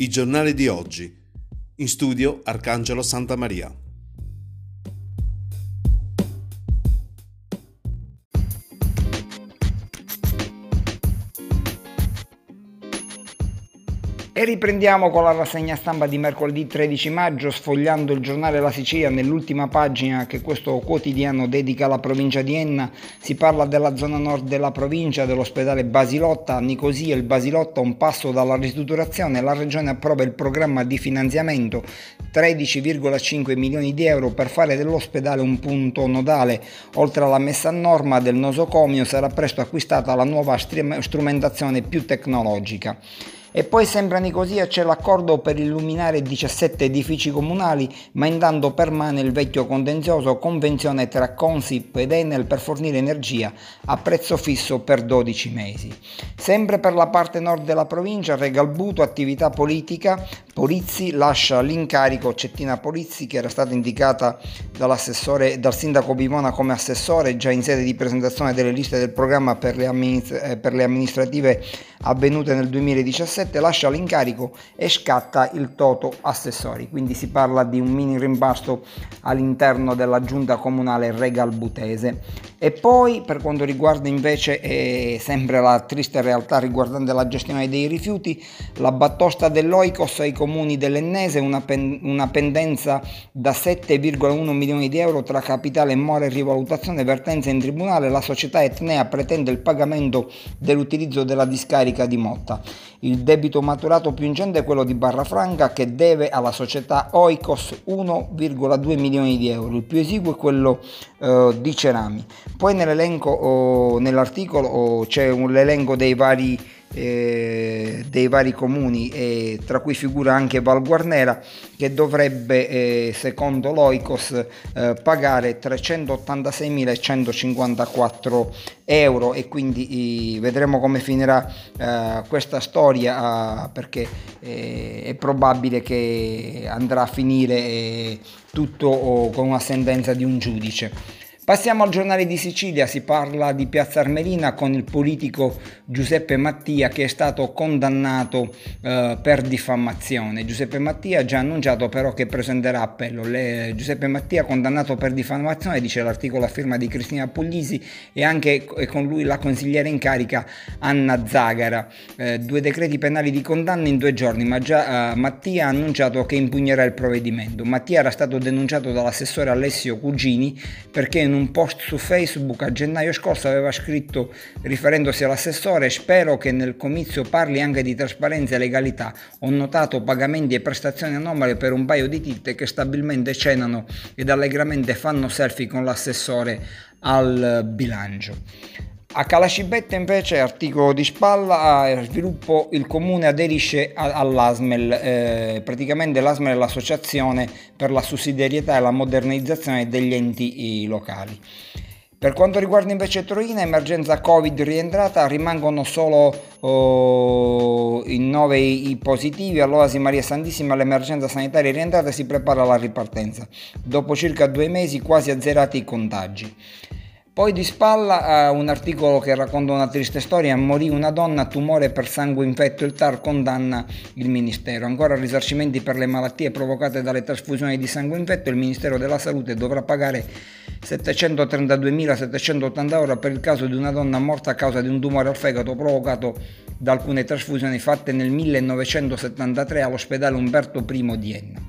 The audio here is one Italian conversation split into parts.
I giornali di oggi. In studio Arcangelo Santa Maria. E riprendiamo con la rassegna stampa di mercoledì 13 maggio, sfogliando il giornale La Sicilia nell'ultima pagina che questo quotidiano dedica alla provincia di Enna. Si parla della zona nord della provincia, dell'ospedale Basilotta, Nicosia il Basilotta un passo dalla ristrutturazione. La regione approva il programma di finanziamento 13,5 milioni di euro per fare dell'ospedale un punto nodale. Oltre alla messa a norma del nosocomio sarà presto acquistata la nuova strumentazione più tecnologica. E poi sembra Nicosia c'è l'accordo per illuminare 17 edifici comunali, ma intanto permane il vecchio contenzioso convenzione tra Consip ed Enel per fornire energia a prezzo fisso per 12 mesi. Sempre per la parte nord della provincia, Regalbuto, attività politica, Polizzi lascia l'incarico, Cettina Polizzi che era stata indicata dal sindaco Bivona come assessore già in sede di presentazione delle liste del programma per le, eh, per le amministrative avvenute nel 2017, lascia l'incarico e scatta il toto assessori, quindi si parla di un mini rimbasto all'interno della giunta comunale regalbutese. E poi per quanto riguarda invece eh, sempre la triste realtà riguardante la gestione dei rifiuti, la battosta dell'Oikos ai comuni dell'Ennese, una, pen- una pendenza da 7,1 milioni di euro tra capitale e more rivalutazione vertenza in tribunale, la società Etnea pretende il pagamento dell'utilizzo della discarica carica di Motta. Il debito maturato più ingente è quello di Barrafranca che deve alla società Oikos 1,2 milioni di euro, il più esiguo è quello uh, di Cerami. Poi nell'elenco, oh, nell'articolo oh, c'è un, l'elenco dei vari eh, dei vari comuni, eh, tra cui figura anche Val Guarnera, che dovrebbe, eh, secondo l'Oikos, eh, pagare 386.154 euro e quindi vedremo come finirà eh, questa storia perché è probabile che andrà a finire tutto oh, con una sentenza di un giudice. Passiamo al giornale di Sicilia, si parla di Piazza Armerina con il politico Giuseppe Mattia che è stato condannato eh, per diffamazione. Giuseppe Mattia ha già annunciato però che presenterà appello. Le, Giuseppe Mattia condannato per diffamazione, dice l'articolo a firma di Cristina Puglisi e anche e con lui la consigliera in carica Anna Zagara. Eh, due decreti penali di condanna in due giorni, ma già eh, Mattia ha annunciato che impugnerà il provvedimento. Mattia era stato denunciato dall'assessore Alessio Cugini perché in un post su Facebook a gennaio scorso aveva scritto riferendosi all'assessore spero che nel comizio parli anche di trasparenza e legalità. Ho notato pagamenti e prestazioni anomale per un paio di titte che stabilmente cenano ed allegramente fanno selfie con l'assessore al bilancio. A Calacibetta invece, articolo di spalla, sviluppo il comune aderisce all'ASMEL, eh, praticamente l'ASMEL è l'associazione per la sussidiarietà e la modernizzazione degli enti locali. Per quanto riguarda invece Troina, emergenza Covid rientrata, rimangono solo oh, in 9 i positivi, all'Oasi Maria Santissima l'emergenza sanitaria rientrata e si prepara alla ripartenza. Dopo circa due mesi quasi azzerati i contagi. Poi di spalla uh, un articolo che racconta una triste storia, morì una donna, tumore per sangue infetto, il TAR condanna il Ministero. Ancora risarcimenti per le malattie provocate dalle trasfusioni di sangue infetto, il Ministero della Salute dovrà pagare 732.780 euro per il caso di una donna morta a causa di un tumore al fegato provocato da alcune trasfusioni fatte nel 1973 all'ospedale Umberto I di Enna.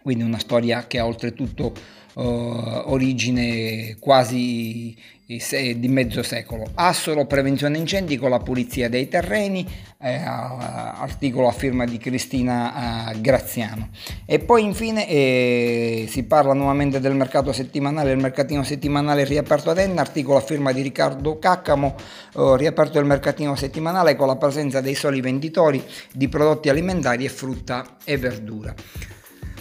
Quindi una storia che ha oltretutto origine quasi di mezzo secolo. Assolo prevenzione incendi con la pulizia dei terreni, eh, articolo a firma di Cristina eh, Graziano. E poi infine eh, si parla nuovamente del mercato settimanale, il mercatino settimanale riaperto ad Enna, articolo a firma di Riccardo Caccamo, eh, riaperto il mercatino settimanale con la presenza dei soli venditori di prodotti alimentari e frutta e verdura.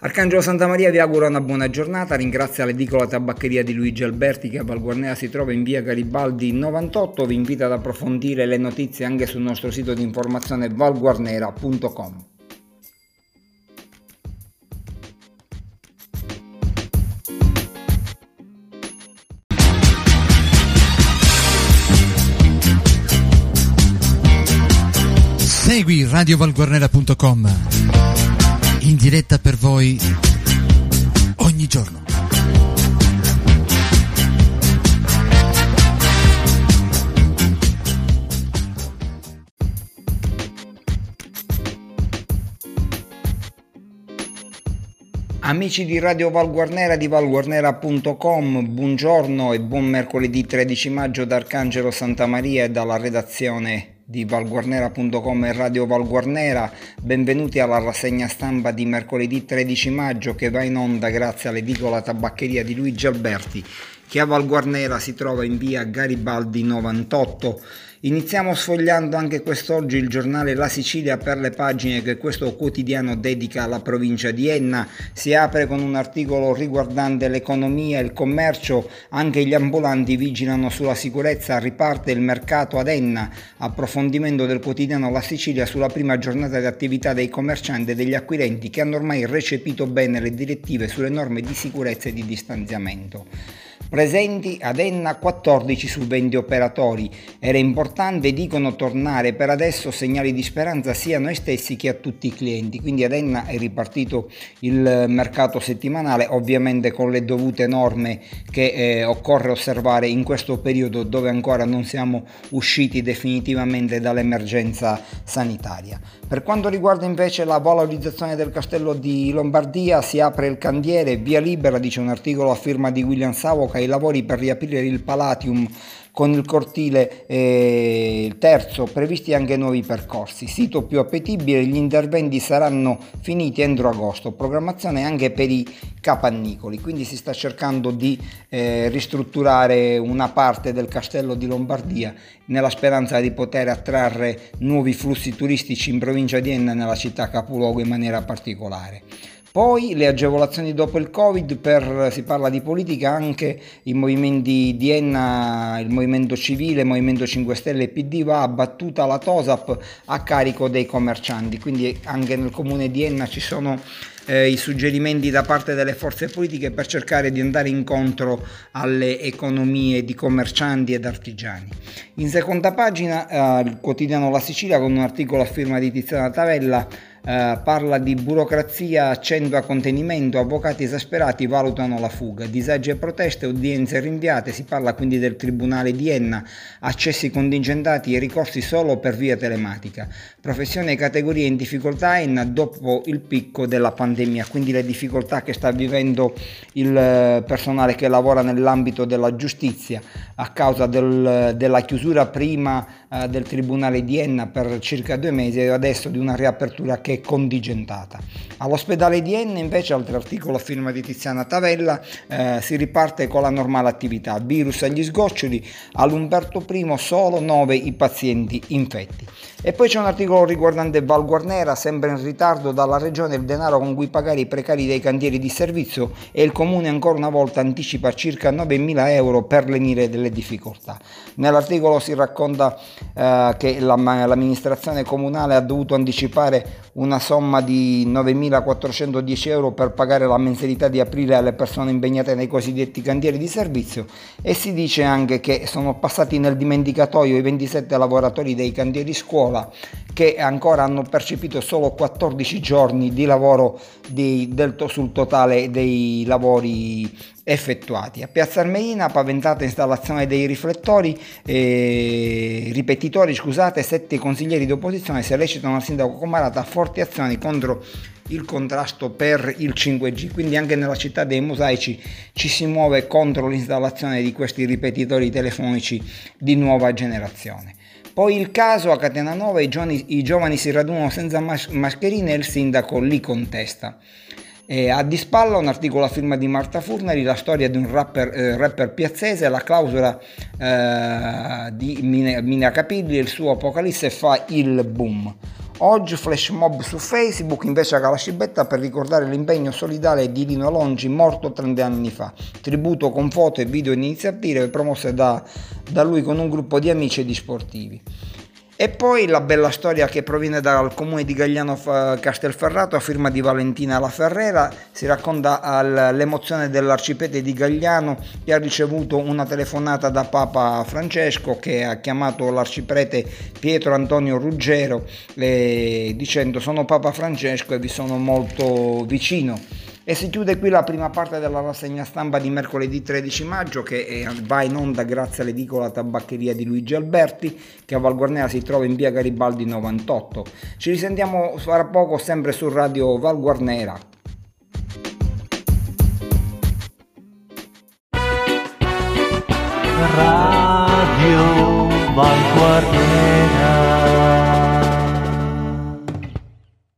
Arcangelo Santa Maria vi augura una buona giornata, ringrazia l'edicola tabaccheria di Luigi Alberti che a Valguarnea si trova in via Garibaldi 98, vi invita ad approfondire le notizie anche sul nostro sito di informazione valguarnera.com. Segui radiovalguarnera.com diretta per voi ogni giorno. Amici di Radio Valguarnera di valguarnera.com, buongiorno e buon mercoledì 13 maggio da Arcangelo Santa Maria e dalla redazione di valguarnera.com e Radio Valguarnera. Benvenuti alla rassegna stampa di mercoledì 13 maggio che va in onda grazie all'edicola tabaccheria di Luigi Alberti che a Valguarnera si trova in via Garibaldi 98. Iniziamo sfogliando anche quest'oggi il giornale La Sicilia per le pagine che questo quotidiano dedica alla provincia di Enna. Si apre con un articolo riguardante l'economia e il commercio, anche gli ambulanti vigilano sulla sicurezza, riparte il mercato ad Enna. Approfondimento del quotidiano La Sicilia sulla prima giornata di attività dei commercianti e degli acquirenti che hanno ormai recepito bene le direttive sulle norme di sicurezza e di distanziamento. Presenti ad Enna 14 su 20 operatori. Era importante, dicono, tornare per adesso segnali di speranza sia a noi stessi che a tutti i clienti. Quindi ad Enna è ripartito il mercato settimanale, ovviamente con le dovute norme che eh, occorre osservare in questo periodo dove ancora non siamo usciti definitivamente dall'emergenza sanitaria. Per quanto riguarda invece la valorizzazione del castello di Lombardia, si apre il cantiere, via libera, dice un articolo a firma di William Savoca i lavori per riaprire il Palatium con il cortile eh, terzo previsti anche nuovi percorsi. Sito più appetibile, gli interventi saranno finiti entro agosto, programmazione anche per i capannicoli, quindi si sta cercando di eh, ristrutturare una parte del castello di Lombardia nella speranza di poter attrarre nuovi flussi turistici in provincia di Enna nella città capoluogo in maniera particolare. Poi le agevolazioni dopo il Covid, per, si parla di politica, anche i movimenti di Enna, il Movimento Civile, il Movimento 5 Stelle e PD va abbattuta la TOSAP a carico dei commercianti, quindi anche nel comune di Enna ci sono eh, i suggerimenti da parte delle forze politiche per cercare di andare incontro alle economie di commercianti ed artigiani. In seconda pagina eh, il quotidiano La Sicilia con un articolo a firma di Tiziana Tavella eh, parla di burocrazia, accentua contenimento, avvocati esasperati valutano la fuga, disagi e proteste, udienze rinviate, si parla quindi del Tribunale di Enna, accessi contingentati e ricorsi solo per via telematica, professioni e categorie in difficoltà Enna dopo il picco della pandemia, quindi le difficoltà che sta vivendo il eh, personale che lavora nell'ambito della giustizia a causa del, della chiusura prima eh, del Tribunale di Enna per circa due mesi e adesso di una riapertura che contingentata. All'ospedale di Enne invece, altro articolo a firma di Tiziana Tavella, eh, si riparte con la normale attività, virus agli sgoccioli, all'Umberto I solo 9 i pazienti infetti. E poi c'è un articolo riguardante Val Guarnera, sempre in ritardo dalla regione il denaro con cui pagare i precari dei cantieri di servizio e il comune ancora una volta anticipa circa 9.000 euro per lenire delle difficoltà. Nell'articolo si racconta eh, che l'amministrazione comunale ha dovuto anticipare una somma di 9.410 euro per pagare la mensilità di aprile alle persone impegnate nei cosiddetti cantieri di servizio. E si dice anche che sono passati nel dimenticatoio i 27 lavoratori dei cantieri scuola che ancora hanno percepito solo 14 giorni di lavoro di, del, sul totale dei lavori effettuati. A Piazza Armeina paventata installazione dei riflettori, eh, ripetitori, scusate, sette consiglieri di opposizione sollecitano al sindaco Comarata a forti azioni contro il contrasto per il 5G, quindi anche nella città dei mosaici ci si muove contro l'installazione di questi ripetitori telefonici di nuova generazione. Poi il caso a Catena Nova, i giovani, i giovani si radunano senza mas- mascherine e il sindaco li contesta. E a dispalla un articolo a firma di Marta Furneri, la storia di un rapper, eh, rapper piazzese, la clausola eh, di Mina, Mina Capilli e il suo Apocalisse fa il boom. Oggi flash mob su Facebook invece a Calacibetta per ricordare l'impegno solidale di Lino Longi morto 30 anni fa. Tributo con foto e video iniziative promosse da, da lui con un gruppo di amici e di sportivi. E poi la bella storia che proviene dal comune di Gagliano Castelferrato a firma di Valentina La Ferrera si racconta l'emozione dell'arcipete di Gagliano che ha ricevuto una telefonata da Papa Francesco che ha chiamato l'arciprete Pietro Antonio Ruggero eh, dicendo sono Papa Francesco e vi sono molto vicino. E si chiude qui la prima parte della rassegna stampa di mercoledì 13 maggio che va in onda grazie all'edicola tabaccheria di Luigi Alberti che a Val Guarnera si trova in via Garibaldi 98. Ci risentiamo fra poco sempre su Radio Val